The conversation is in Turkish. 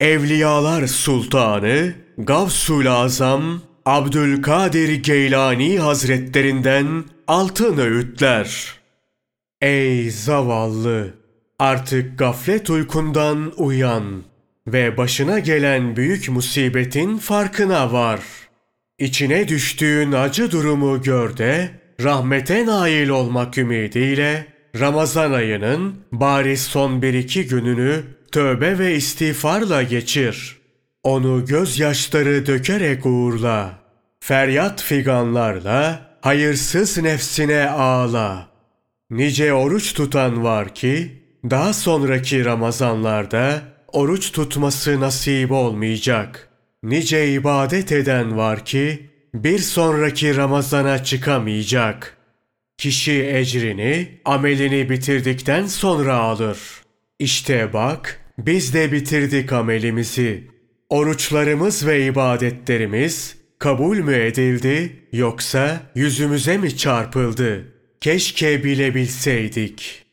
Evliyalar Sultanı Gavsul Azam Abdülkadir Geylani Hazretlerinden altın öğütler. Ey zavallı! Artık gaflet uykundan uyan ve başına gelen büyük musibetin farkına var. İçine düştüğün acı durumu gör de rahmete nail olmak ümidiyle Ramazan ayının bari son bir iki gününü tövbe ve istiğfarla geçir. Onu gözyaşları dökerek uğurla. Feryat figanlarla hayırsız nefsine ağla. Nice oruç tutan var ki daha sonraki Ramazanlarda oruç tutması nasip olmayacak. Nice ibadet eden var ki bir sonraki Ramazana çıkamayacak. Kişi ecrini, amelini bitirdikten sonra alır. İşte bak, biz de bitirdik amelimizi. Oruçlarımız ve ibadetlerimiz kabul mü edildi yoksa yüzümüze mi çarpıldı? Keşke bilebilseydik.''